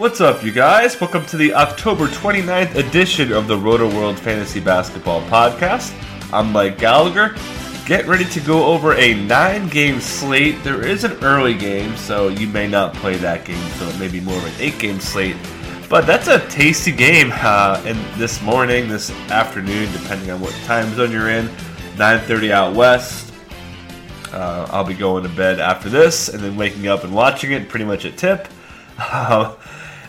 What's up, you guys? Welcome to the October 29th edition of the Rotoworld Fantasy Basketball Podcast. I'm Mike Gallagher. Get ready to go over a nine game slate. There is an early game, so you may not play that game, so it may be more of an eight game slate. But that's a tasty game. Uh, and this morning, this afternoon, depending on what time zone you're in, 9:30 out west. Uh, I'll be going to bed after this, and then waking up and watching it pretty much at tip. Uh,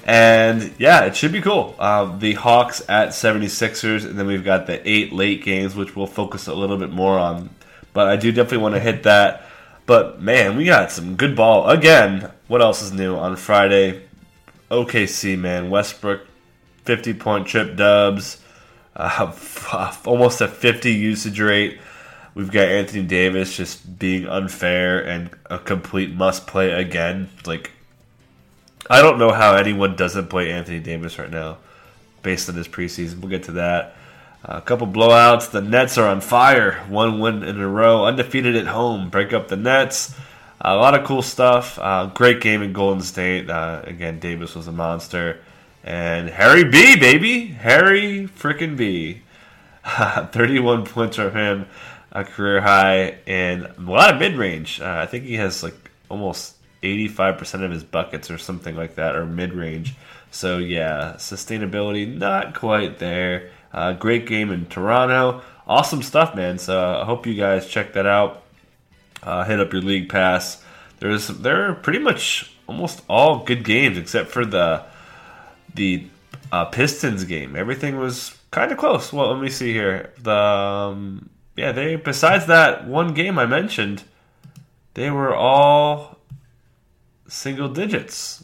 and yeah, it should be cool. Uh, the Hawks at 76ers, and then we've got the eight late games, which we'll focus a little bit more on. But I do definitely want to hit that. But man, we got some good ball. Again, what else is new on Friday? OKC, man. Westbrook, 50 point trip dubs, uh, almost a 50 usage rate. We've got Anthony Davis just being unfair and a complete must play again. Like, I don't know how anyone doesn't play Anthony Davis right now, based on his preseason. We'll get to that. Uh, a couple blowouts. The Nets are on fire. One win in a row, undefeated at home. Break up the Nets. a lot of cool stuff. Uh, great game in Golden State. Uh, again, Davis was a monster. And Harry B, baby. Harry freaking B. 31 points from him, a career high, and a lot of mid range. Uh, I think he has like almost 85% of his buckets or something like that, or mid range. So, yeah, sustainability not quite there. Uh, great game in Toronto. Awesome stuff, man. So, I hope you guys check that out. Uh, hit up your league pass. There's there are pretty much almost all good games except for the the uh, Pistons game. Everything was kind of close. Well, let me see here. The um, yeah, they besides that one game I mentioned, they were all single digits.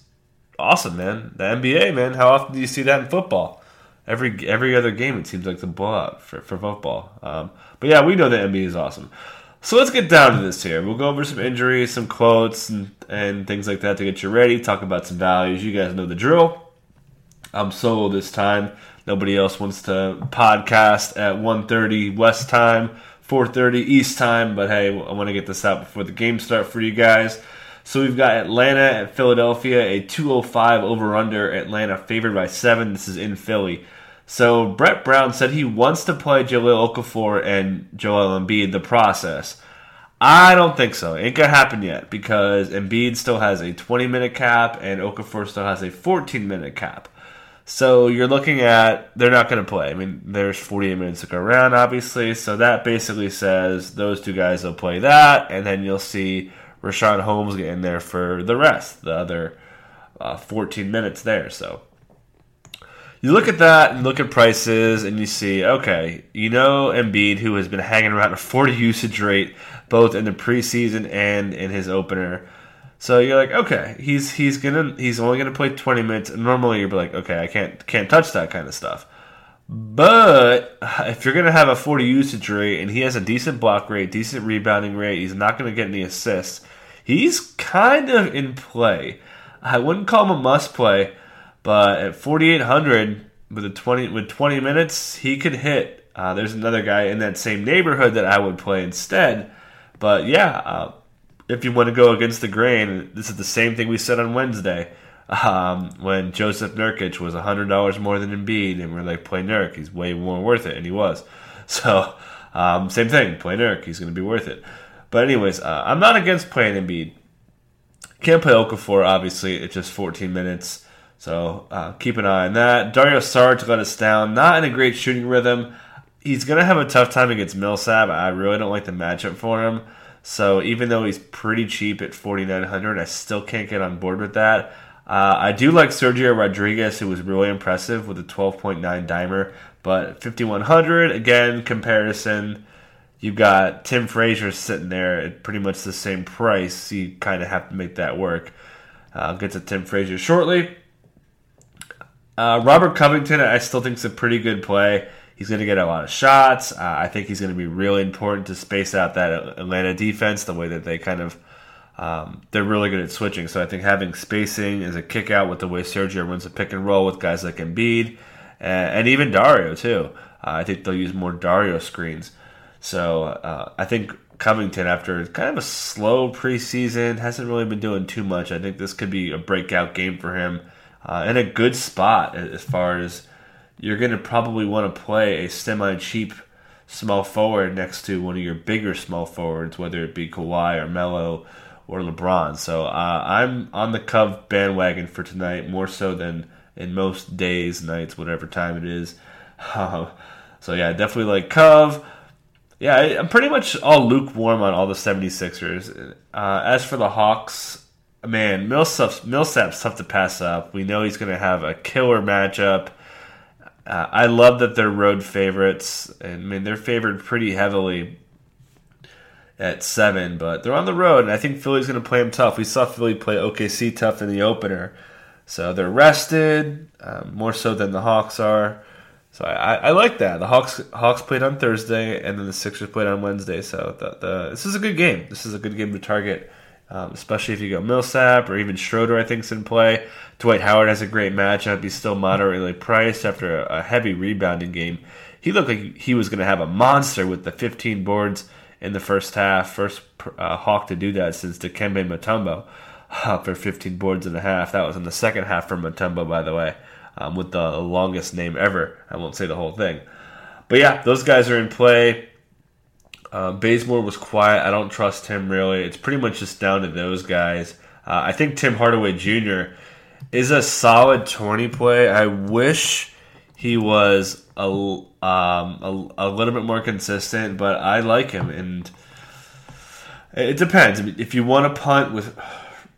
Awesome, man. The NBA, man. How often do you see that in football? Every every other game, it seems like the blowout for, for football. Um, but yeah, we know the NBA is awesome. So let's get down to this here. We'll go over some injuries, some quotes, and, and things like that to get you ready. Talk about some values. You guys know the drill. I'm solo this time. Nobody else wants to podcast at 1.30 West time, 4.30 East time. But hey, I want to get this out before the game start for you guys. So we've got Atlanta at Philadelphia, a 205 over under. Atlanta favored by seven. This is in Philly. So Brett Brown said he wants to play Jahlil Okafor and Joel Embiid the process. I don't think so. Ain't gonna happen yet because Embiid still has a 20 minute cap and Okafor still has a 14 minute cap. So you're looking at they're not going to play. I mean, there's 48 minutes to go around, obviously. So that basically says those two guys will play that, and then you'll see Richaun Holmes getting there for the rest, the other uh, 14 minutes there. So you look at that and look at prices, and you see, okay, you know Embiid, who has been hanging around a 40 usage rate both in the preseason and in his opener. So you're like, okay, he's he's gonna he's only gonna play 20 minutes. Normally you'd be like, okay, I can't can't touch that kind of stuff. But if you're gonna have a 40 usage rate and he has a decent block rate, decent rebounding rate, he's not gonna get any assists. He's kind of in play. I wouldn't call him a must play, but at 4,800 with a 20 with 20 minutes, he could hit. Uh, there's another guy in that same neighborhood that I would play instead. But yeah, uh, if you want to go against the grain, this is the same thing we said on Wednesday um, when Jusuf Nurkic was hundred dollars more than Embiid, and we're like, play Nurk, he's way more worth it, and he was. So um, same thing, play Nurk, he's going to be worth it. But anyways, uh, I'm not against playing Embiid. Can't play Okafor, obviously. It's just 14 minutes. So uh, keep an eye on that. Dario Saric let us down. Not in a great shooting rhythm. He's going to have a tough time against Millsap. I really don't like the matchup for him. So even though he's pretty cheap at 4900 I still can't get on board with that. Uh, I do like Sergio Rodriguez, who was really impressive with a 12.9 dimer, but 5100 again comparison. You've got Tim Frazier sitting there at pretty much the same price. You kind of have to make that work. Uh, I'll get to Tim Frazier shortly. Uh, Robert Covington, I still think is a pretty good play. He's going to get a lot of shots. Uh, I think he's going to be really important to space out that Atlanta defense the way that they kind of um, they're really good at switching. So I think having spacing is a kick out with the way Sergio runs a pick and roll with guys like Embiid and, and even Dario too. Uh, I think they'll use more Dario screens. So uh, I think Covington, after kind of a slow preseason, hasn't really been doing too much. I think this could be a breakout game for him uh, and a good spot as far as you're going to probably want to play a semi cheap small forward next to one of your bigger small forwards, whether it be Kawhi or Melo or LeBron. So uh, I'm on the Cov bandwagon for tonight more so than in most days, nights, whatever time it is. so yeah, definitely like Cov. Yeah, I'm pretty much all lukewarm on all the 76ers. Uh, as for the Hawks, man, Millsap's, Millsap's tough to pass up. We know he's going to have a killer matchup. Uh, I love that they're road favorites. And, I mean, they're favored pretty heavily at seven, but they're on the road, and I think Philly's going to play them tough. We saw Philly play OKC tough in the opener, so they're rested um, more so than the Hawks are. So I, I, like that. The Hawks Hawks played on Thursday, and then the Sixers played on Wednesday. So the, the, this is a good game. This is a good game to target, um, especially if you go Millsap or even Schroeder. I think's in play. Dwight Howard has a great matchup. He's still moderately priced after a, a heavy rebounding game. He looked like he was going to have a monster with the 15 boards in the first half. First uh, Hawk to do that since Dikembe Mutombo uh, for 15 boards and a half. That was in the second half for Mutombo, by the way, um, with the longest name ever. I won't say the whole thing. But yeah, those guys are in play. Uh, Bazemore was quiet. I don't trust him really. It's pretty much just down to those guys. Uh, I think Tim Hardaway Jr. is a solid 20 play. I wish he was a, um, a, a little bit more consistent, but I like him, and it depends. If you want to punt with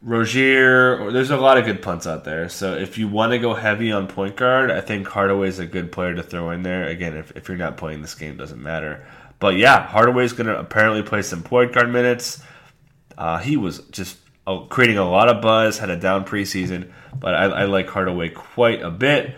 Rozier, or there's a lot of good punts out there. So if you want to go heavy on point guard, I think Hardaway's a good player to throw in there. Again, if, if you're not playing this game, doesn't matter. But yeah, Hardaway's going to apparently play some point guard minutes. Uh, he was just uh, creating a lot of buzz, had a down preseason, but I, I like Hardaway quite a bit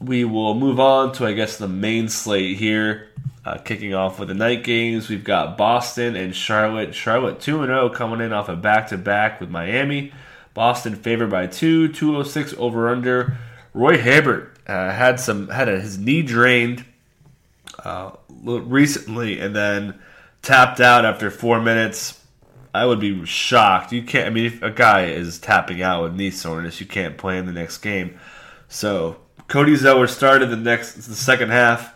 we will move on to, I guess, the main slate here. Uh, kicking off with the night games, we've got Boston and Charlotte. Charlotte 2 0 coming in off a back to back with Miami. Boston favored by 2, 206 over under. Roy Hibbert uh, had some had a, his knee drained uh, recently and then tapped out after four minutes. I would be shocked. You can't. I mean, if a guy is tapping out with knee soreness, you can't play in the next game. So Cody Zeller started the next the second half.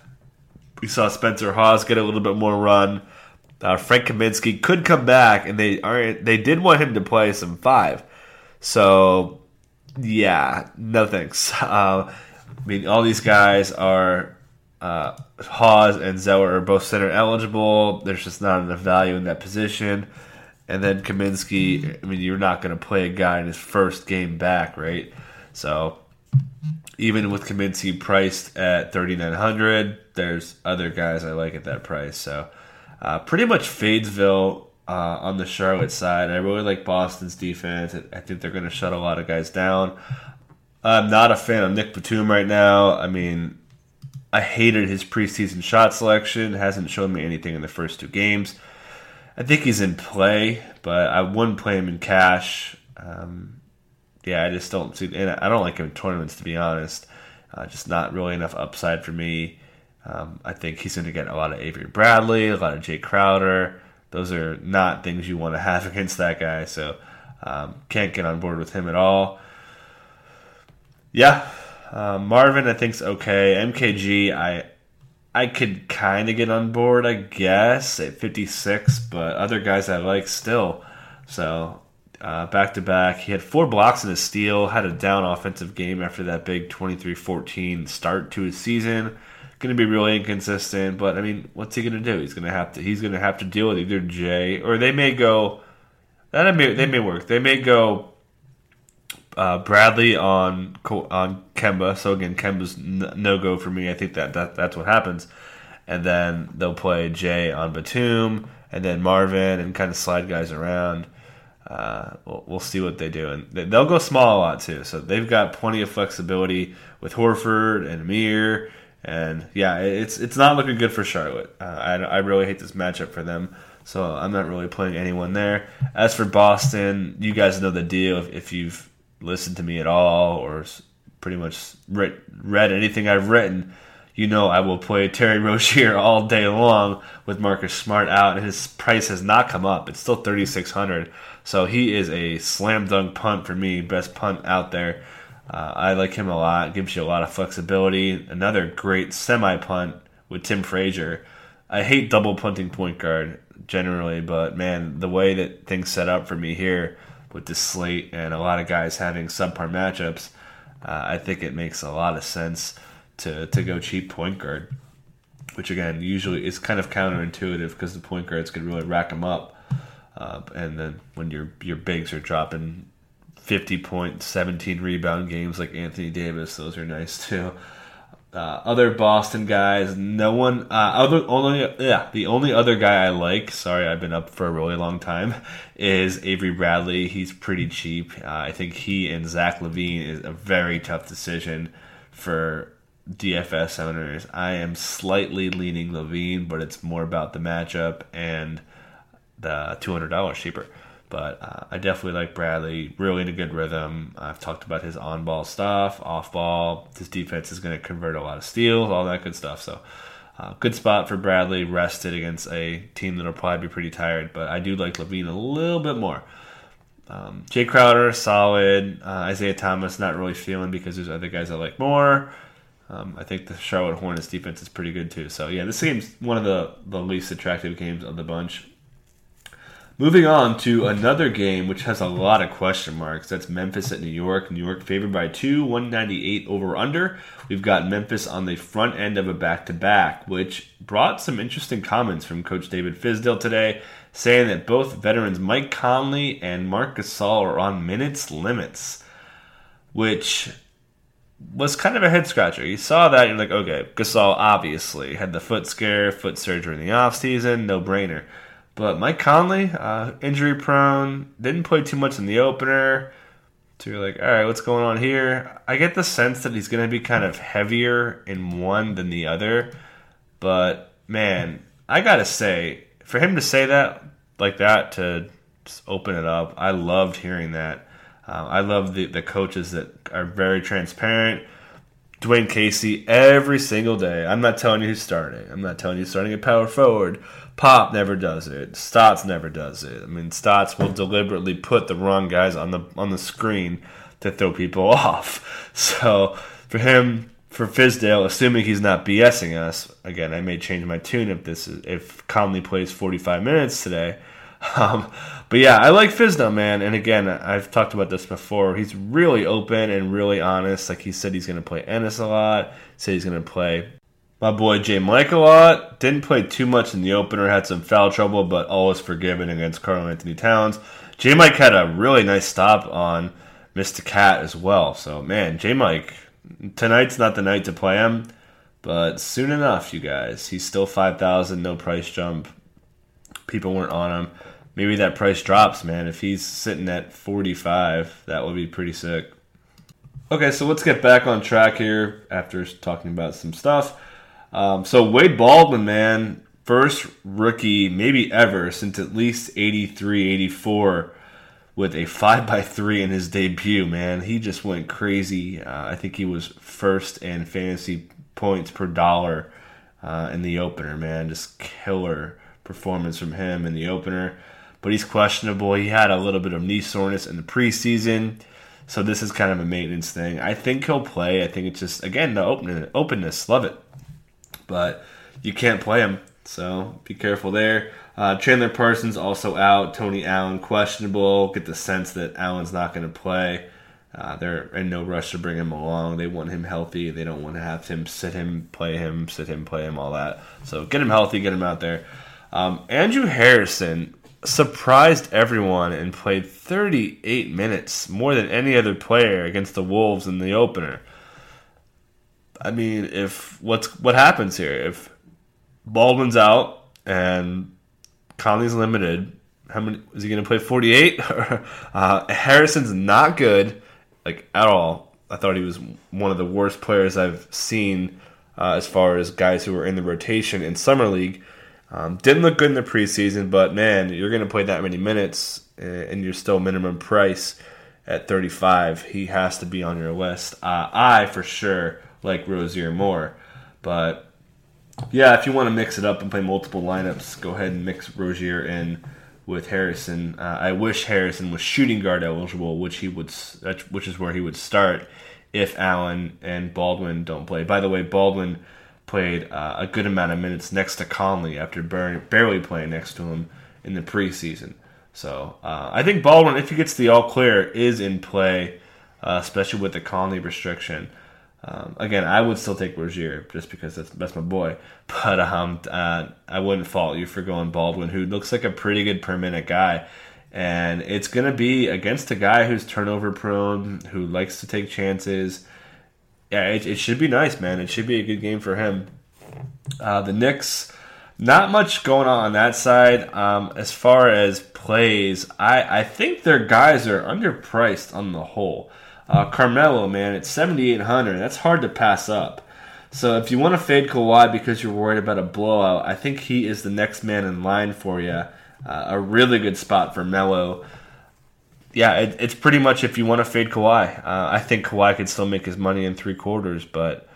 We saw Spencer Hawes get a little bit more run. Uh, Frank Kaminsky could come back, and they are they did want him to play some five. So yeah, no thanks. Uh, I mean, all these guys are uh, Hawes and Zeller are both center eligible. There's just not enough value in that position. And then Kaminsky, I mean, you're not going to play a guy in his first game back, right? So even with Kaminsky priced at 3900 there's other guys I like at that price. So uh, pretty much Fadesville uh, on the Charlotte side. I really like Boston's defense. I think they're going to shut a lot of guys down. I'm not a fan of Nick Batum right now. I mean, I hated his preseason shot selection. Hasn't shown me anything in the first two games. I think he's in play, but I wouldn't play him in cash. Um, yeah, I just don't see. And I don't like him in tournaments to be honest. Uh, just not really enough upside for me. Um, I think he's going to get a lot of Avery Bradley, a lot of Jae Crowder. Those are not things you want to have against that guy. So um, can't get on board with him at all. Yeah, uh, Marvin I think's okay. MKG I I could kind of get on board I guess at 56, but other guys I like still. So back to back. He had four blocks and a steal, had a down offensive game after that big 23 14 start to his season. Going to be really inconsistent, but I mean, what's he going to do? He's going to have to. He's going to have to deal with either Jae or they may go. That may they may work. They may go uh, Bradley on on Kemba. So again, Kemba's no go for me. I think that, that that's what happens, and then they'll play Jae on Batum, and then Marvin, and kind of slide guys around. Uh, we'll, we'll, see what they do, and they'll go small a lot too. So they've got plenty of flexibility with Horford and Amir, and yeah, it's it's not looking good for Charlotte. Uh, I, I really hate this matchup for them, so I'm not really playing anyone there. As for Boston, you guys know the deal. If, if you've listened to me at all or pretty much read, read anything I've written, you know I will play Terry Rozier all day long with Marcus Smart out, and his price has not come up. It's still 3600 so he is a slam dunk punt for me, best punt out there. Uh, I like him a lot. Gives you a lot of flexibility. Another great semi punt with Tim Frazier. I hate double punting point guard generally, but man, the way that things set up for me here with this slate and a lot of guys having subpar matchups, uh, I think it makes a lot of sense to to go cheap point guard. Which again, usually is kind of counterintuitive because the point guards could really rack them up. Uh, and then when your your bigs are dropping 50 point, 17 rebound games like Anthony Davis, those are nice too. Uh, other Boston guys, no one. Uh, other only yeah, the only other guy I like. Sorry, I've been up for a really long time. Is Avery Bradley? He's pretty cheap. Uh, I think he and Zach LaVine is a very tough decision for DFS owners. I am slightly leaning LaVine, but it's more about the matchup and the two hundred dollars cheaper. But uh, I definitely like Bradley. Really in a good rhythm. I've talked about his on-ball stuff, off-ball. His defense is going to convert a lot of steals, all that good stuff. So, uh, good spot for Bradley. Rested against a team that'll probably be pretty tired. But I do like LaVine a little bit more. Um, Jae Crowder, solid. Uh, Isaiah Thomas, not really feeling because there's other guys I like more. Um, I think the Charlotte Hornets defense is pretty good too. So yeah, this game's one of the, the least attractive games of the bunch. Moving on to another game which has a lot of question marks. That's Memphis at New York. New York favored by two, 198 over under. We've got Memphis on the front end of a back to back, which brought some interesting comments from Coach David Fizdale today, saying that both veterans Mike Conley and Marc Gasol are on minutes limits, which was kind of a head scratcher. You saw that, you're like, okay, Gasol obviously had the foot scare, foot surgery in the offseason, no brainer. But Mike Conley, uh, injury prone, didn't play too much in the opener. So you're like, all right, what's going on here? I get the sense that he's going to be kind of heavier in one than the other. But man, I got to say, for him to say that like that, to open it up, I loved hearing that. Uh, I love the, the coaches that are very transparent. Dwane Casey every single day. I'm not telling you who's starting. I'm not telling you starting at power forward. Pop never does it. Stotts never does it. I mean, Stotts will deliberately put the wrong guys on the on the screen to throw people off. So for him, for Fizdale, assuming he's not BSing us, again, I may change my tune if this is, if Conley plays 45 minutes today. Um, but yeah, I like Fizdale, man. And again, I've talked about this before. He's really open and really honest. Like he said, he's going to play Ennis a lot. Said he's going to play my boy J. Mike a lot. Didn't play too much in the opener, had some foul trouble, but always forgiven against Karl-Anthony Towns. J. Mike had a really nice stop on Mr. KAT as well. So, man, J. Mike, tonight's not the night to play him, but soon enough, you guys. He's still 5,000, no price jump. People weren't on him. Maybe that price drops, man. If he's sitting at 45, that would be pretty sick. Okay, so let's get back on track here after talking about some stuff. Um, so Wade Baldwin, man, first rookie maybe ever since at least 83, 84 with a 5 by 3 in his debut, man. He just went crazy. Uh, I think he was first in fantasy points per dollar uh, in the opener, man. Just killer performance from him in the opener. But he's questionable. He had a little bit of knee soreness in the preseason. So this is kind of a maintenance thing. I think he'll play. I think it's just again the open, openness. Love it but you can't play him. So be careful there. Uh, Chandler Parsons also out. Tony Allen questionable. Get the sense that Allen's not going to play. Uh, they're in no rush to bring him along. They want him healthy. They don't want to have him sit him, play him, sit him, play him, all that. So get him healthy, get him out there. Um, Andrew Harrison surprised everyone and played 38 minutes, more than any other player against the Wolves in the opener. I mean, if what's what happens here if Baldwin's out and Conley's limited, how many is he going to play? Forty eight. uh, Harrison's not good, like at all. I thought he was one of the worst players I've seen uh, as far as guys who were in the rotation in summer league. Um, didn't look good in the preseason, but man, you're going to play that many minutes and you're still minimum price at 35. He has to be on your list. Uh, I for sure like Rozier more, but yeah, if you want to mix it up and play multiple lineups, go ahead and mix Rozier in with Harrison. Uh, I wish Harrison was shooting guard eligible, which he would, which is where he would start if Allen and Baldwin don't play. By the way, Baldwin played uh, a good amount of minutes next to Conley after barely playing next to him in the preseason. So uh, I think Baldwin, if he gets the all clear, is in play, uh, especially with the Conley restriction. Um, again, I would still take Rozier just because that's that's my boy. But um, uh, I wouldn't fault you for going Baldwin, who looks like a pretty good per minute guy. And it's going to be against a guy who's turnover prone, who likes to take chances. Yeah, it, it should be nice, man. It should be a good game for him. Uh, the Knicks, not much going on on that side. Um, as far as plays, I, I think their guys are underpriced on the whole. Uh, Carmelo, man, it's 7,800. That's hard to pass up. So if you want to fade Kawhi because you're worried about a blowout, I think he is the next man in line for you. Uh, a really good spot for Melo. Yeah, it, it's pretty much if you want to fade Kawhi. Uh, I think Kawhi could still make his money in three quarters, but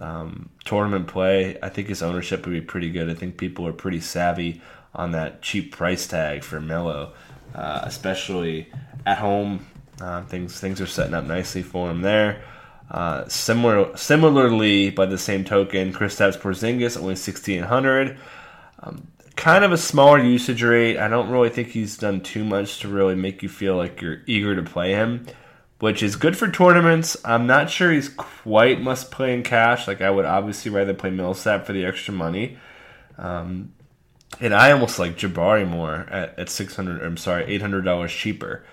um, tournament play, I think his ownership would be pretty good. I think people are pretty savvy on that cheap price tag for Melo, uh, especially at home. Uh, things things are setting up nicely for him there. Uh, similar, similarly, by the same token, Kristaps Porzingis only sixteen hundred. Um, kind of a smaller usage rate. I don't really think he's done too much to really make you feel like you're eager to play him, which is good for tournaments. I'm not sure he's quite must play in cash. Like I would obviously rather play Millsap for the extra money. Um, and I almost like Jabari more at, at six hundred. I'm sorry, eight hundred dollars cheaper.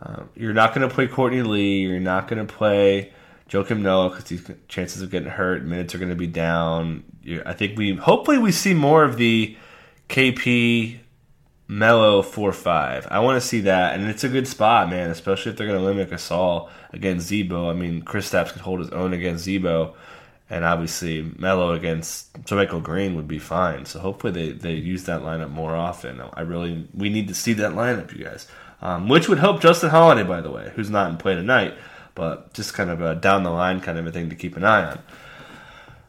Um, you're not going to play Courtney Lee. You're not going to play Joakim Noah because his chances of getting hurt, minutes are going to be down. You're, I think we hopefully we see more of the KP Melo four five. I want to see that, and it's a good spot, man. Especially if they're going to limit Gasol against Z-Bo. I mean, Chris Kristaps could hold his own against Z-Bo, and obviously Melo against JaMychal Green would be fine. So hopefully they they use that lineup more often. I really we need to see that lineup, you guys. Um, which would help Justin Holiday, by the way, who's not in play tonight, but just kind of a down the line kind of a thing to keep an eye on.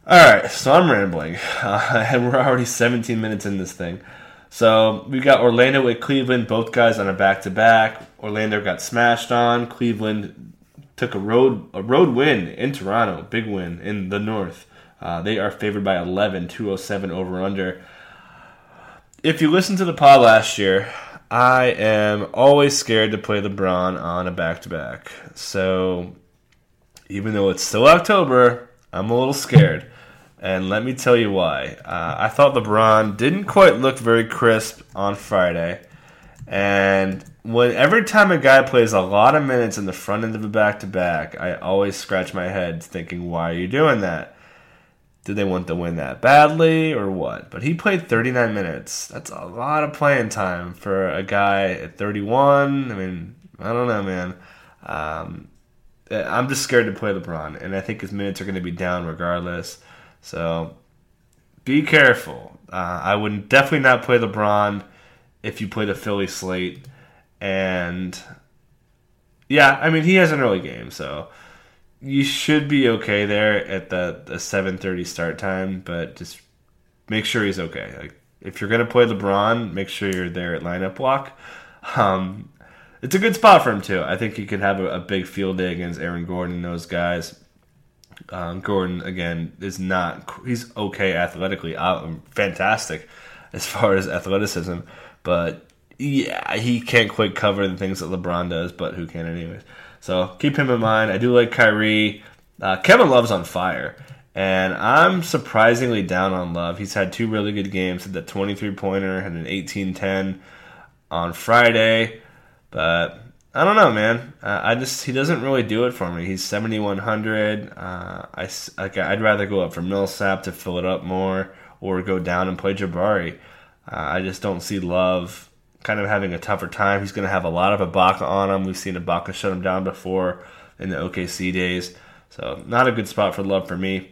All right, so I'm rambling, uh, and we're already 17 minutes in this thing. So we got Orlando with Cleveland, both guys on a back to back. Orlando got smashed on. Cleveland took a road a road win in Toronto, big win in the North. Uh, they are favored by 11, 207 over under. If you listened to the pod last year, I am always scared to play LeBron on a back to back. So even though it's still October, I'm a little scared. And let me tell you why. Uh, I thought LeBron didn't quite look very crisp on Friday. And when every time a guy plays a lot of minutes in the front end of a back to back, I always scratch my head thinking, why are you doing that? Did they want to win that badly or what? But he played 39 minutes. That's a lot of playing time for a guy at 31. I mean, I don't know, man. Um, I'm just scared to play LeBron, and I think his minutes are going to be down regardless. So be careful. Uh, I would definitely not play LeBron if you play the Philly slate. And yeah, I mean he has an early game, so you should be okay there at the the seven thirty start time. But just make sure he's okay. Like if you're gonna play LeBron, make sure you're there at lineup block. Um, it's a good spot for him too. I think he could have a, a big field day against Aaron Gordon and those guys. Um, Gordon again is not he's okay athletically, uh, fantastic as far as athleticism, but yeah, he can't quite cover the things that LeBron does. But who can, anyways? So keep him in mind. I do like Kyrie. Uh, Kevin Love's on fire, and I'm surprisingly down on Love. He's had two really good games. Had the 23 pointer, had an 18-10 on Friday, but I don't know, man. Uh, I just he doesn't really do it for me. He's seventy one hundred. Uh, I like I'd rather go up for Millsap to fill it up more, or go down and play Jabari. Uh, I just don't see Love kind of having a tougher time. He's going to have a lot of Ibaka on him. We've seen Ibaka shut him down before in the OKC days. So not a good spot for Love for me.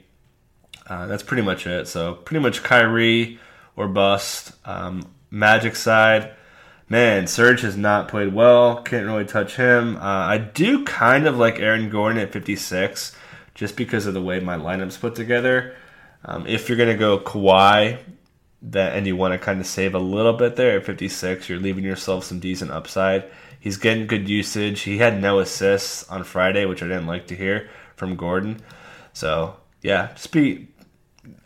Uh, that's pretty much it. So pretty much Kyrie or bust. Um, Magic side, man, Serge has not played well. Can't really touch him. Uh, I do kind of like Aaron Gordon at 56, just because of the way my lineup's put together. Um, if you're gonna go Kawhi, that and you want to kind of save a little bit there at 56, you're leaving yourself some decent upside. He's getting good usage. He had no assists on Friday, which I didn't like to hear from Gordon. So yeah, speed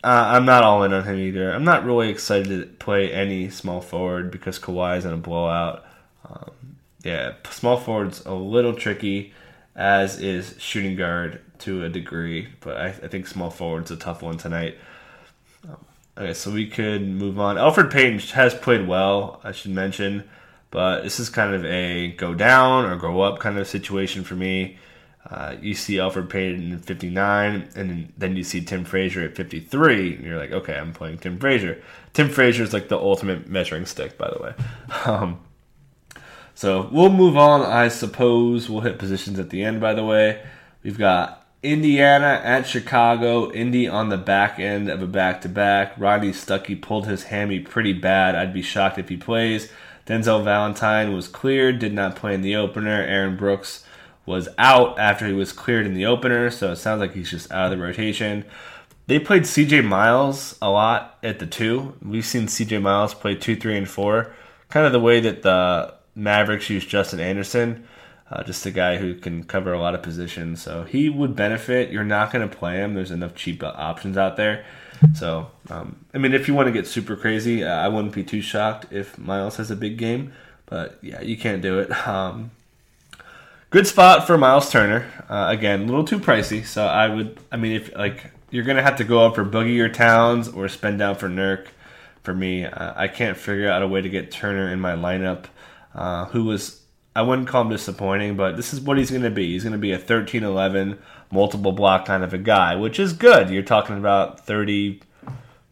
uh, I'm not all in on him either. I'm not really excited to play any small forward because Kawhi is in a blowout. Um, yeah, small forward's a little tricky, as is shooting guard to a degree. But I, I think small forward's a tough one tonight. Um, okay, so we could move on. Elfrid Payton has played well, I should mention, but this is kind of a go down or go up kind of situation for me. Uh, you see Elfrid Payton at 59, and then you see Tim Frazier at 53, and you're like, okay, I'm playing Tim Frazier. Tim Frazier is like the ultimate measuring stick, by the way. Um, so we'll move on, I suppose. We'll hit positions at the end, by the way. We've got Indiana at Chicago. Indy on the back end of a back to back. Rodney Stuckey pulled his hammy pretty bad. I'd be shocked if he plays. Denzel Valentine was cleared, did not play in the opener. Aaron Brooks was out after he was cleared in the opener, so it sounds like he's just out of the rotation. They played CJ Miles a lot at the two. We've seen CJ Miles play two, three, and four. Kind of the way that the Mavericks use Justin Anderson, uh, just a guy who can cover a lot of positions. So he would benefit. You're not going to play him. There's enough cheap options out there. So, um, I mean, if you want to get super crazy, uh, I wouldn't be too shocked if Miles has a big game. But yeah, you can't do it. Um, good spot for Miles Turner. Uh, again, a little too pricey, so I would. I mean, if like you're gonna have to go up for Boogie or Towns or spend down for Nurk. For me, uh, I can't figure out a way to get Turner in my lineup. Uh, who was I wouldn't call him disappointing, but this is what he's going to be. He's going to be a 13-11 multiple block kind of a guy, which is good. You're talking about 30,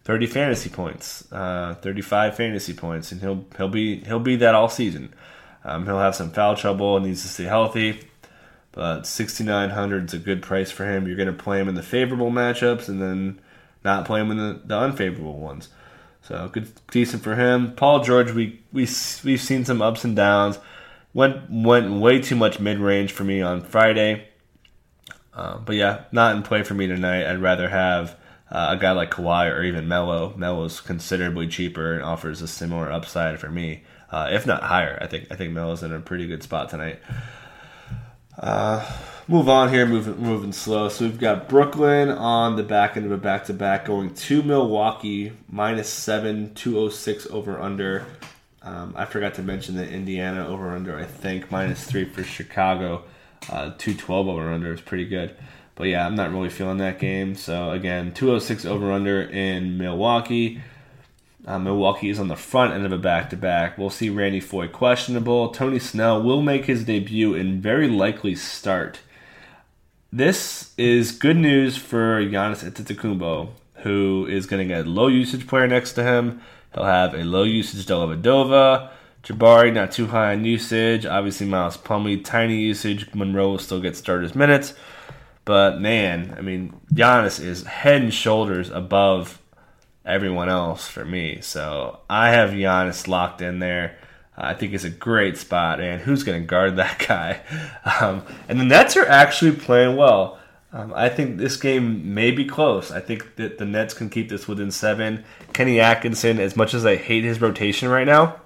30 fantasy points, uh, 35 fantasy points, and he'll he'll be he'll be that all season. Um, he'll have some foul trouble and needs to stay healthy. But 6,900 is a good price for him. You're going to play him in the favorable matchups and then not play him in the, the unfavorable ones. So good, decent for him. Paul George, we we we've seen some ups and downs. Went went way too much mid range for me on Friday. Uh, but yeah, not in play for me tonight. I'd rather have uh, a guy like Kawhi or even Melo. Melo's considerably cheaper and offers a similar upside for me uh, if not higher. I think I think Melo's in a pretty good spot tonight. Uh, move on here, moving moving slow. So we've got Brooklyn on the back end of a back to back, going to Milwaukee minus seven, two oh six over under. Um, I forgot to mention the Indiana over under. I think minus three for Chicago, uh, two twelve over under is pretty good. But yeah, I'm not really feeling that game. So again, 206 over under in Milwaukee. Uh, Milwaukee is on the front end of a back to back. We'll see Randy Foye questionable. Tony Snell will make his debut and very likely start. This is good news for Giannis Antetokounmpo, who is going to get low usage player next to him. He'll have a low usage Dellavedova. Jabari not too high on usage. Obviously, Miles Plumlee tiny usage. Monroe will still get starters minutes. But man, I mean, Giannis is head and shoulders above everyone else for me. So I have Giannis locked in there. I think it's a great spot, and who's going to guard that guy? Um, and the Nets are actually playing well. Um, I think this game may be close. I think that the Nets can keep this within seven. Kenny Atkinson, as much as I hate his rotation right now,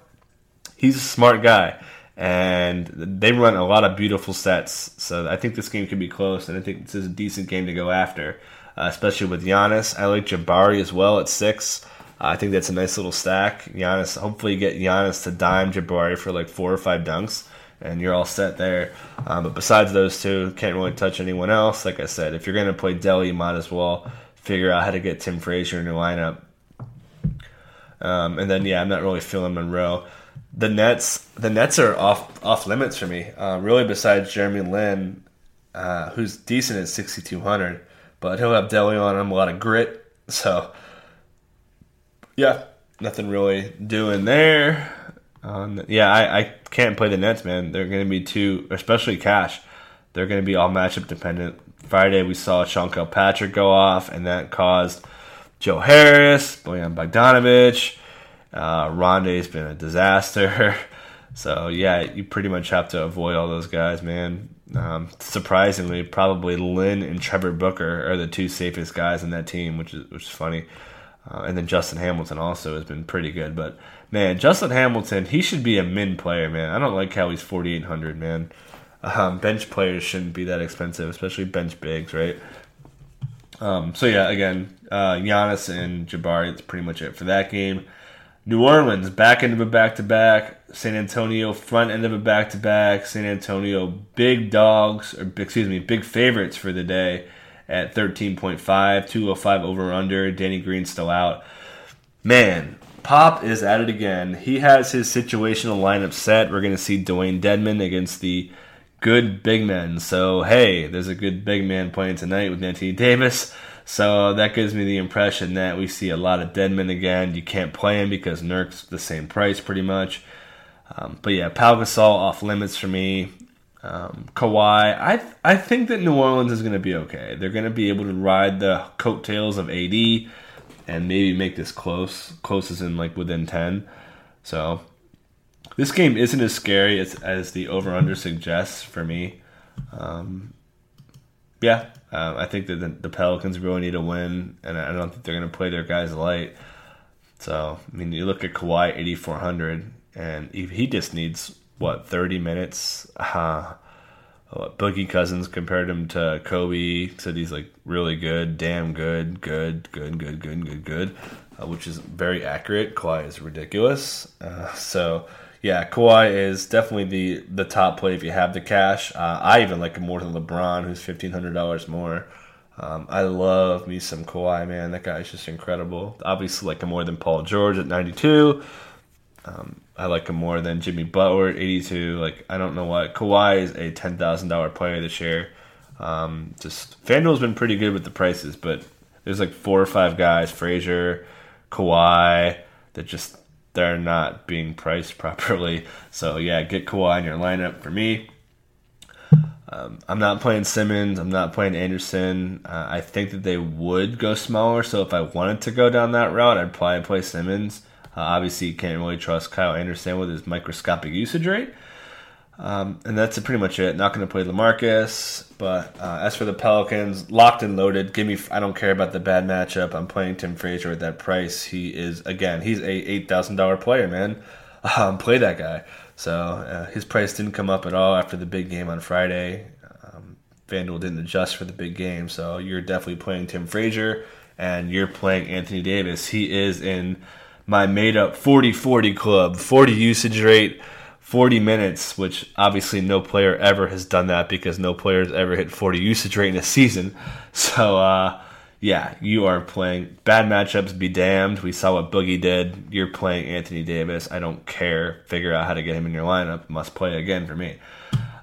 he's a smart guy, and they run a lot of beautiful sets. So I think this game could be close, and I think this is a decent game to go after uh, especially with Giannis. I like Jabari as well at six. Uh, I think that's a nice little stack. Giannis, hopefully, you get Giannis to dime Jabari for like four or five dunks, and you're all set there. Um, but besides those two, can't really touch anyone else. Like I said, if you're going to play Delly, you might as well figure out how to get Tim Frazier in your lineup. Um, and then, yeah, I'm not really feeling Monroe. The Nets, the Nets are off off limits for me. Uh, really, besides Jeremy Lin, uh, who's decent at 6,200 but he'll have Delly on him, a lot of grit. So, yeah, nothing really doing there. Um, yeah, I, I can't play the Nets, man. They're going to be too, especially Cash. They're going to be all matchup dependent. Friday we saw Sean Kilpatrick go off, and that caused Joe Harris, Bojan Bogdanovic. Uh, Rondae's been a disaster. so yeah, you pretty much have to avoid all those guys, man. Um, surprisingly, probably Lin and Trevor Booker are the two safest guys in that team, which is which is funny. Uh, and then Justin Hamilton also has been pretty good. But man, Justin Hamilton, he should be a min player, man. I don't like how he's forty eight hundred, man. Um, bench players shouldn't be that expensive, especially bench bigs, right? Um, so yeah, again, uh, Giannis and Jabari. It's pretty much it for that game. New Orleans back end of a back to back. San Antonio front end of a back to back. San Antonio big dogs or excuse me, big favorites for the day at 13.5, 205 over under. Danny Green still out. Man, Pop is at it again. He has his situational lineup set. We're going to see Dewayne Dedmon against the good big men. So, hey, there's a good big man playing tonight with Anthony Davis. So that gives me the impression that we see a lot of Dedmon again. You can't play him because Nurk's the same price pretty much. Um, but yeah, Pau Gasol off limits for me. Um, Kawhi, I I think that New Orleans is going to be okay. They're going to be able to ride the coattails of AD and maybe make this close, close as in like within ten. So this game isn't as scary as, as the over under suggests for me. Um, yeah, uh, I think that the, the, Pelicans really need a win, and I don't think they're going to play their guys light. So, I mean, you look at Kawhi, 8,400, and he just needs, what, 30 minutes? Uh, Boogie Cousins compared him to Kobe, said he's like really good, damn good, good, good, good, good, good, good, uh, which is very accurate. Kawhi is ridiculous. Uh, so, yeah, Kawhi is definitely the the top play if you have the cash. Uh, I even like him more than LeBron, who's fifteen hundred dollars more. Um, I love me some Kawhi, man. That guy is just incredible. Obviously, like him more than Paul George at ninety two. Um, I like him more than Jimmy Butler at eighty two. Like I don't know why Kawhi is a ten thousand dollar player this year. Um, just FanDuel's been pretty good with the prices, but there's like four or five guys, Frazier, Kawhi, that just they're not being priced properly. So yeah, get Kawhi in your lineup for me. Um, I'm not playing Simmons. I'm not playing Anderson. Uh, I think that they would go smaller. So if I wanted to go down that route, I'd probably play Simmons. Uh, obviously, you can't really trust Kyle Anderson with his microscopic usage rate. Um, and that's pretty much it. Not going to play LaMarcus. But uh, as for the Pelicans, locked and loaded. Give me. I don't care about the bad matchup. I'm playing Tim Frazier at that price. He is again. He's a eight thousand dollar player, man. Um, play that guy. So uh, his price didn't come up at all after the big game on Friday. Um, didn't adjust for the big game, so you're definitely playing Tim Frazier and you're playing Anthony Davis. He is in my made up 40 40 club, 40 usage rate. 40 minutes, which obviously no player ever has done that because no player has ever hit 40 usage rate in a season. So, uh, yeah, you are playing bad matchups, be damned. We saw what Boogie did. You're playing Anthony Davis. I don't care. Figure out how to get him in your lineup. Must play again for me.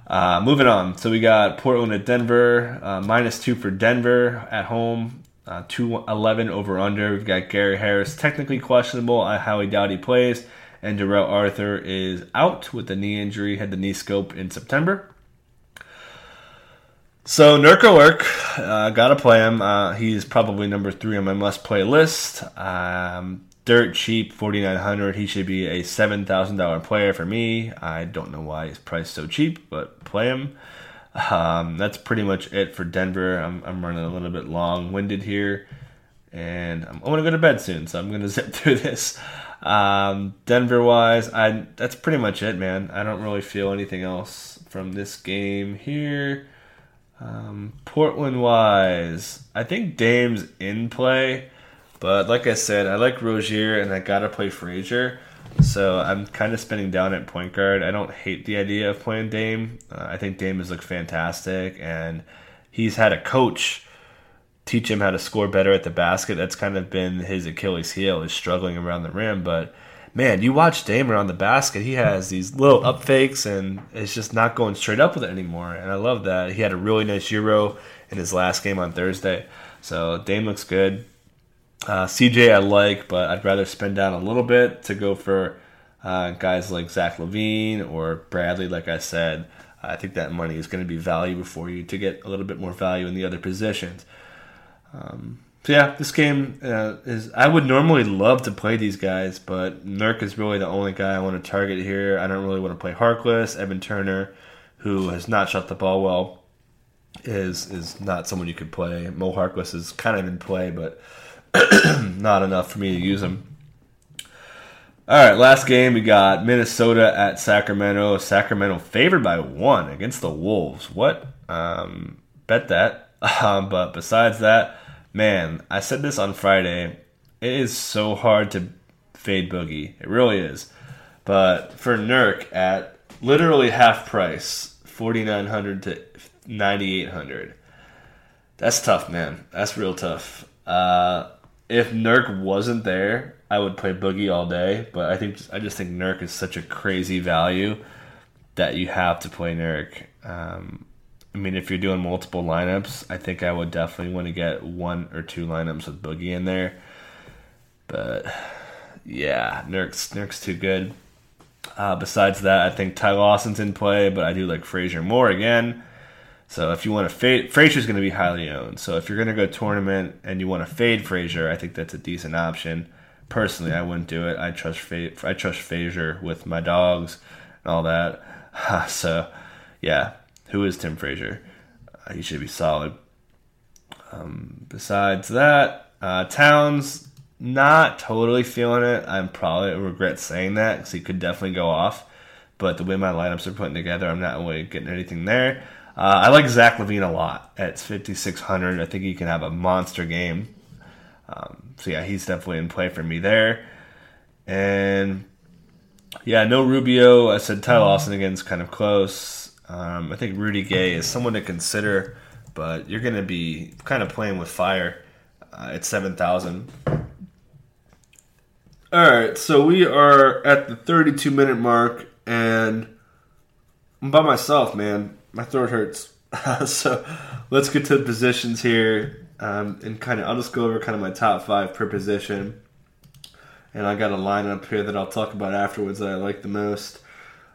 Uh, moving on. So we got Portland at Denver, uh, minus two for Denver at home, uh, 211 over under. We've got Gary Harris, technically questionable. I highly doubt he plays and Darrell Arthur is out with the knee injury, had the knee scope in September. So Nurko work, uh, gotta play him. Uh, he's probably number three on my must-play list. Um, dirt cheap, forty nine hundred. He should be a seven thousand dollar player for me. I don't know why he's priced so cheap, but play him. Um, that's pretty much it for Denver. I'm, I'm running a little bit long winded here, and I'm, I'm gonna go to bed soon, so I'm gonna zip through this. Um, Denver wise, I that's pretty much it, man. I don't really feel anything else from this game here. Um, Portland wise, I think Dame's in play, but like I said, I like Rozier and I gotta play Frazier. So I'm kind of spinning down at point guard. I don't hate the idea of playing Dame. Uh, I think Dame has looked fantastic, and he's had a coach teach him how to score better at the basket. That's kind of been his Achilles heel, is struggling around the rim. But man, you watch Dame around the basket, he has these little up fakes and it's just not going straight up with it anymore. And I love that. He had a really nice Euro in his last game on Thursday. So Dame looks good. Uh, CJ I like, but I'd rather spend down a little bit to go for uh, guys like Zach LaVine or Bradley, like I said, I think that money is going to be valuable for you to get a little bit more value in the other positions. Um, so yeah, this game uh, is. I would normally love to play these guys, but Nurk is really the only guy I want to target here. I don't really want to play Harkless, Evan Turner, who has not shot the ball well, is is not someone you could play. Mo Harkless is kind of in play, but not enough for me to use him. All right, last game we got Minnesota at Sacramento. Sacramento favored by one against the Wolves. What? Um, bet that. Um, but besides that, man, I said this on Friday. It is so hard to fade Boogie. It really is. But for Nurk at literally half price, forty nine hundred to ninety eight hundred. That's tough, man. That's real tough. Uh, if Nurk wasn't there, I would play Boogie all day, but I think I just think Nurk is such a crazy value that you have to play Nurk. Um, I mean, if you're doing multiple lineups, I think I would definitely want to get one or two lineups with Boogie in there. But yeah, Nurk's Nurk's too good. Uh, besides that, I think Ty Lawson's in play, but I do like Frazier more again. So if you want to fade, Frazier's going to be highly owned. So if you're going to go tournament and you want to fade Frazier, I think that's a decent option personally, I wouldn't do it. I trust Fa- I trust Frazier with my dogs and all that. so, yeah, who is Tim Frazier? Uh, he should be solid. Um, besides that, uh, Towns not totally feeling it. I'm probably regret saying that because he could definitely go off. But the way my lineups are putting together, I'm not really getting anything there. Uh, I like Zach LaVine a lot at 5,600. I think he can have a monster game. Um, so yeah, he's definitely in play for me there. And yeah, no Rubio. I said Ty Lawson again is kind of close. Um, I think Rudy Gay is someone to consider, but you're going to be kind of playing with fire uh, at 7,000. All right, so we are at the 32 minute mark, and I'm by myself, man. My throat hurts. so let's get to the positions here. Um, and kind of, I'll just go over kind of my top five per position. And I got a lineup here that I'll talk about afterwards that I like the most.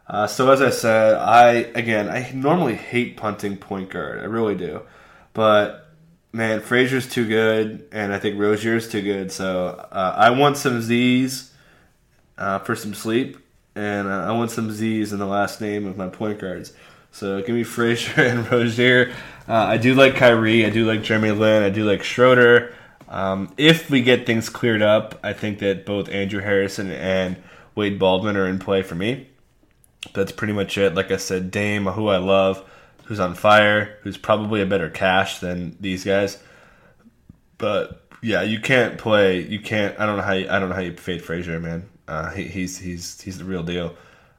Uh, so as I said, I again I normally hate punting point guard. I really do, but man, Frazier's too good, and I think Rozier's too good. So uh, I want some Z's uh, for some sleep, and uh, I want some Z's in the last name of my point guards. So give me Frazier and Rozier. Uh, I do like Kyrie. I do like Jeremy Lin. I do like Schroeder. Um, if we get things cleared up, I think that both Andrew Harrison and Wade Baldwin are in play for me. That's pretty much it. Like I said, Dame, who I love, who's on fire, who's probably a better cash than these guys. But yeah, you can't play. You can't. I don't know how. You, I don't know how you fade Frazier, man. Uh, he, he's he's he's the real deal.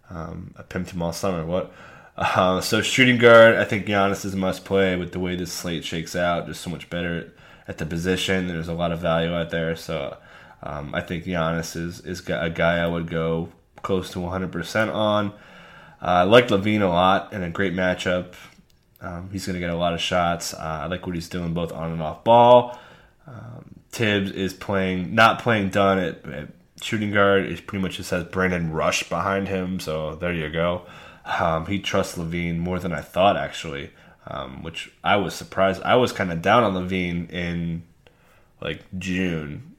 Um, I pimped him all summer. What? Uh, so shooting guard, I think Giannis is a must play with the way this slate shakes out. Just so much better at the position. There's a lot of value out there. So um, I think Giannis is is a guy I would go close to 100% on. Uh, I like LaVine a lot in a great matchup. Um, he's going to get a lot of shots. Uh, I like what he's doing both on and off ball. Um, Thibs is playing, not playing done at, at shooting guard. It pretty much just has Brandon Rush behind him. So there you go. Um, he trusts LaVine more than I thought, actually, um, which I was surprised. I was kind of down on LaVine in like June,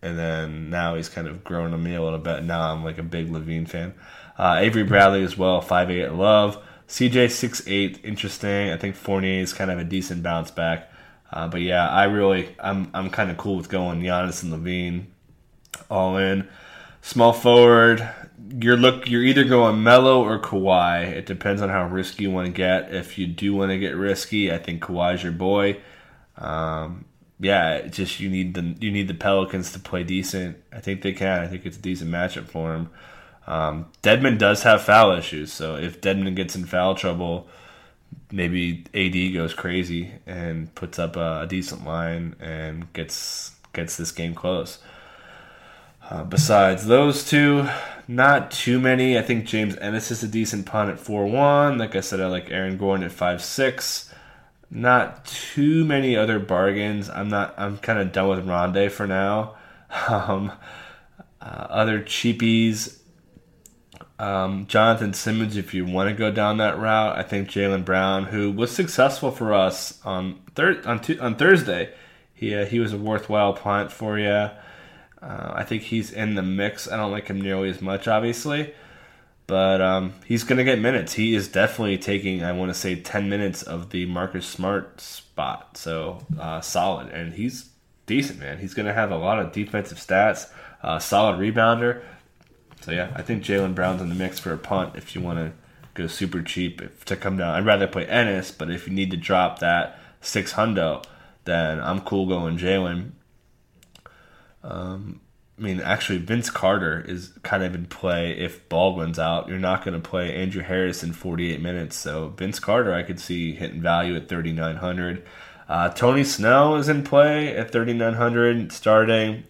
and then now he's kind of grown on me a little bit. Now I'm like a big LaVine fan. Uh, Avery Bradley as well, five eight love. CJ six eight, interesting. I think Fournier is kind of a decent bounce back. Uh, but yeah, I really I'm I'm kind of cool with going Giannis and LaVine all in. Small forward, you're look you're either going Melo or Kawhi. It depends on how risky you want to get. If you do want to get risky, I think Kawhi's your boy. Um, yeah, just you need the you need the Pelicans to play decent. I think they can. I think it's a decent matchup for him. Um, Dedmon does have foul issues, so if Dedmon gets in foul trouble, maybe AD goes crazy and puts up a, a decent line and gets gets this game close. Uh, besides those two, not too many. I think James Ennis is a decent punt at 4 1. Like I said, I like Aaron Gordon at 5 6. Not too many other bargains. I'm not. I'm kind of done with Rondo for now. Um, uh, other cheapies. Um, Jonathan Simmons, if you want to go down that route, I think Jaylen Brown, who was successful for us on thir- on, t- on Thursday, he uh, he was a worthwhile punt for you. Uh, I think he's in the mix. I don't like him nearly as much, obviously, but um, he's going to get minutes. He is definitely taking, I want to say, ten minutes of the Marcus Smart spot. So uh, solid, and he's decent, man. He's going to have a lot of defensive stats. Uh, solid rebounder. So yeah, I think Jaylen Brown's in the mix for a punt if you want to go super cheap if, to come down. I'd rather play Ennis, but if you need to drop that six hundo, then I'm cool going Jaylen. Um, I mean, actually, Vince Carter is kind of in play if Baldwin's out. You're not going to play Andrew Harrison 48 minutes, so Vince Carter I could see hitting value at 3,900. Uh, Tony Snell is in play at 3,900 starting.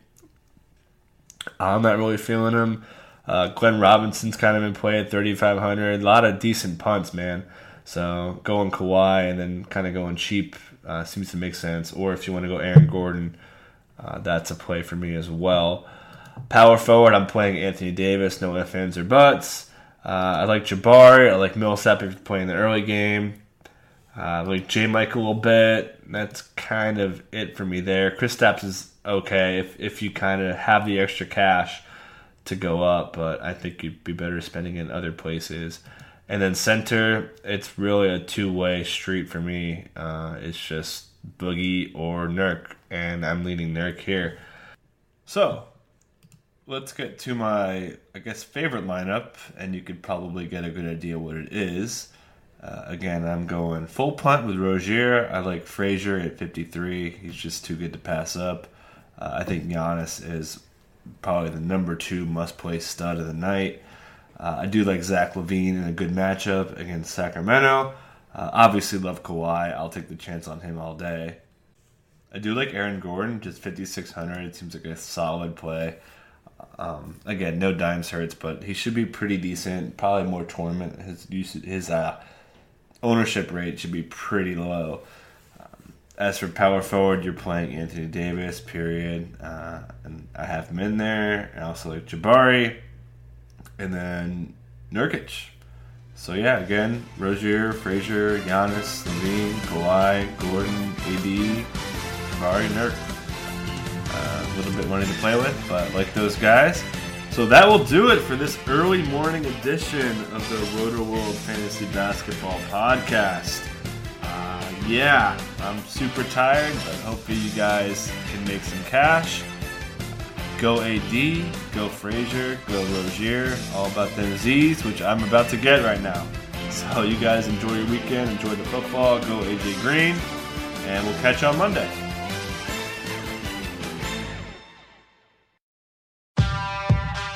I'm not really feeling him. Uh, Glenn Robinson's kind of in play at 3,500. A lot of decent punts, man. So going Kawhi and then kind of going cheap uh, seems to make sense. Or if you want to go Aaron Gordon, uh, that's a play for me as well. Power forward, I'm playing Anthony Davis, no ifs, ands, or buts. Uh, I like Jabari. I like Millsap if you're playing the early game. Uh, I like J. Mike a little bit. That's kind of it for me there. Kristaps is okay if, if you kind of have the extra cash to go up, but I think you'd be better spending in other places. And then center, it's really a two way street for me. Uh, it's just Boogie or Nurk, and I'm leading Nurk here. So let's get to my, I guess, favorite lineup, and you could probably get a good idea what it is. Uh, again, I'm going full punt with Rozier. I like Frazier at 53. He's just too good to pass up. Uh, I think Giannis is probably the number two must play stud of the night. Uh, I do like Zach LaVine in a good matchup against Sacramento. Uh, obviously, love Kawhi. I'll take the chance on him all day. I do like Aaron Gordon, just 5,600. It seems like a solid play. Um, again, no dimes hurts, but he should be pretty decent. Probably more tournament. His his uh, ownership rate should be pretty low. Um, as for power forward, you're playing Anthony Davis, period. Uh, and I have him in there. I also like Jabari. And then Nurkic. So yeah, again, Rozier, Frazier, Giannis, LaVine, Kawhi, Gordon, AD, Nurk. Uh, a little bit money to play with, but like those guys. So that will do it for this early morning edition of the Rotoworld Fantasy Basketball Podcast. Uh, yeah, I'm super tired, but hopefully you guys can make some cash. Go AD, go Frazier, go Rozier, all about them Z's, which I'm about to get right now. So you guys enjoy your weekend, enjoy the football, go AJ Green, and we'll catch you on Monday.